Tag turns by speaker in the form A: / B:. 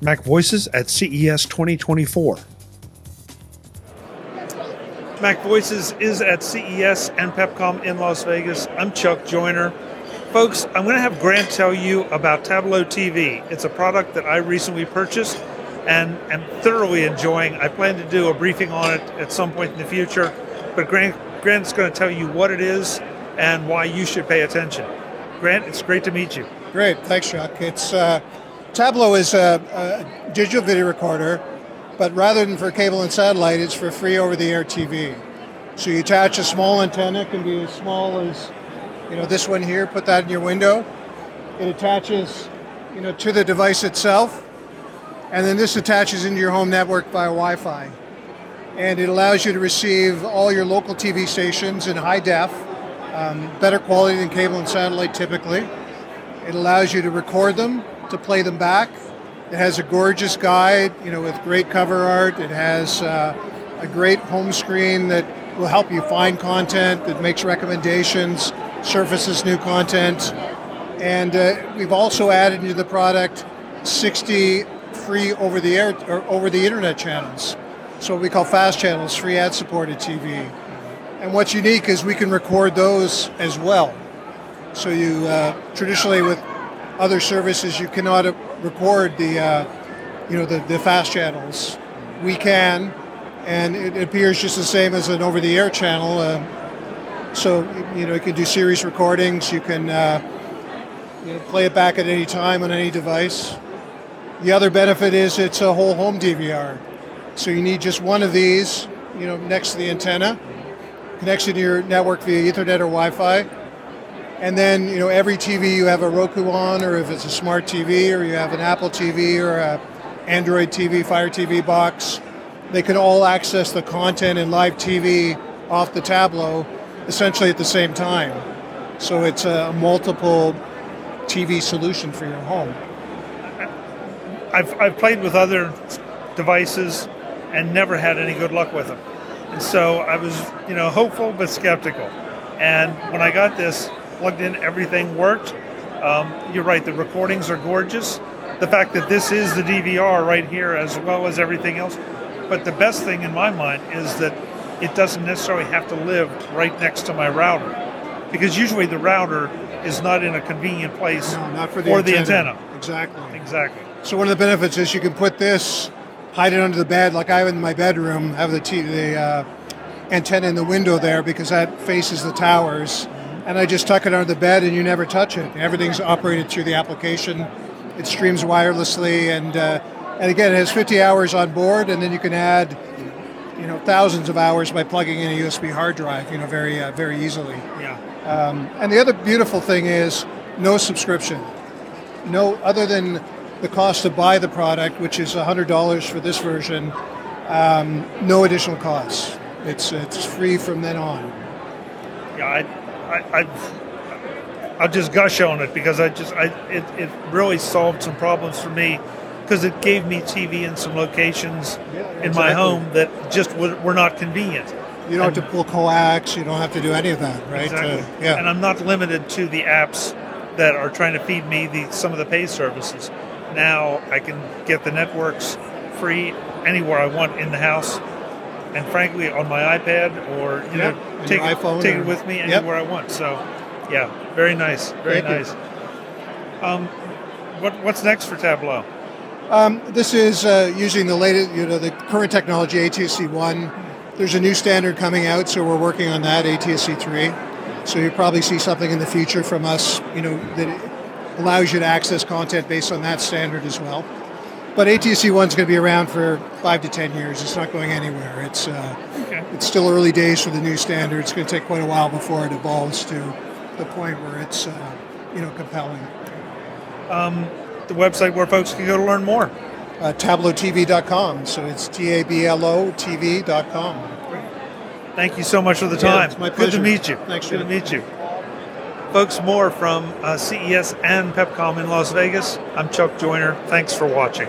A: Mac Voices at CES 2024. Mac Voices is at CES and PepCom in Las Vegas. I'm Chuck Joiner. Folks, I'm going to have Grant tell you about Tablo TV. It's a product that I recently purchased and am thoroughly enjoying. I plan to do a briefing on it at some point in the future, but Grant, Grant's going to tell you what it is and why you should pay attention. Grant, it's great to meet you.
B: Great, thanks, Chuck. It's uh, Tablo is a, a digital video recorder but rather than for cable and satellite, it's for free over-the-air TV. So you attach a small antenna, it can be as small as, you know, this one here. Put that in your window. It attaches, you know, to the device itself, and then this attaches into your home network via Wi-Fi, and it allows you to receive all your local TV stations in high def, um, better quality than cable and satellite typically. It allows you to record them, to play them back, it has a gorgeous guide, you know, with great cover art. It has uh, a great home screen that will help you find content, that makes recommendations, surfaces new content. And uh, we've also added into the product 60 free over the air or over the internet channels. So what we call fast channels, free ad supported TV. And what's unique is we can record those as well. So you uh, traditionally with other services you cannot record the uh, you know the, the fast channels. We can, and it appears just the same as an over-the-air channel. Uh, so you know you can do series recordings. You can uh, you know, play it back at any time on any device. The other benefit is it's a whole home DVR. So you need just one of these, you know, next to the antenna, connection to your network via Ethernet or Wi-Fi and then, you know, every TV you have a Roku on, or if it's a smart TV, or you have an Apple TV, or a Android TV, Fire TV box, they can all access the content and live TV off the Tablo essentially at the same time. So it's a multiple TV solution for your home.
A: I've, I've played with other devices and never had any good luck with them. And so I was, you know, hopeful but skeptical. And when I got this, plugged in, everything worked. Um, you're right, the recordings are gorgeous. The fact that this is the DVR right here as well as everything else. But the best thing in my mind is that it doesn't necessarily have to live right next to my router. Because usually the router is not in a convenient place
B: no, not for
A: the, for antenna. the antenna.
B: Exactly.
A: Exactly.
B: So one of the benefits is you can put this, hide it under the bed, like I have in my bedroom, have the, t- the uh, antenna in the window there because that faces the towers and I just tuck it under the bed and you never touch it. Everything's operated through the application. It streams wirelessly, and uh, and again, it has 50 hours on board, and then you can add, you know, thousands of hours by plugging in a USB hard drive, you know, very uh, very easily.
A: Yeah.
B: Um, and the other beautiful thing is no subscription. No, other than the cost to buy the product, which is $100 for this version, um, no additional costs. It's it's free from then on.
A: Yeah, I, I, I I'll just gush on it because I just I it, it really solved some problems for me because it gave me TV in some locations yeah, exactly. in my home that just were not convenient.
B: You don't and, have to pull coax. You don't have to do any of that, right?
A: Exactly. Uh, yeah. And I'm not limited to the apps that are trying to feed me the some of the pay services. Now I can get the networks free anywhere I want in the house and frankly on my iPad or you yep. know take
B: iPhone
A: take or, it with me anywhere yep. I want. So yeah, very nice, very
B: Thank
A: nice. Um, what what's next for Tablo?
B: Um, this is uh, using the latest, you know, the current technology ATSC one. There's a new standard coming out, so we're working on that ATSC three. So you'll probably see something in the future from us, you know, that allows you to access content based on that standard as well. But ATSC one's going to be around for five to ten years. It's not going anywhere. It's uh, okay. it's still early days for the new standard. It's going to take quite a while before it evolves to the point where it's uh, you know compelling.
A: Um, the website where folks can go to learn more.
B: Uh, TabloTV.com. So it's T A B L O TV.com.
A: Thank you so much for the time.
B: Yeah, it's my pleasure.
A: Good to meet you.
B: Thanks.
A: Good to meet you. Folks, more from uh, CES and PepCom in Las Vegas. I'm Chuck Joiner. Thanks for watching.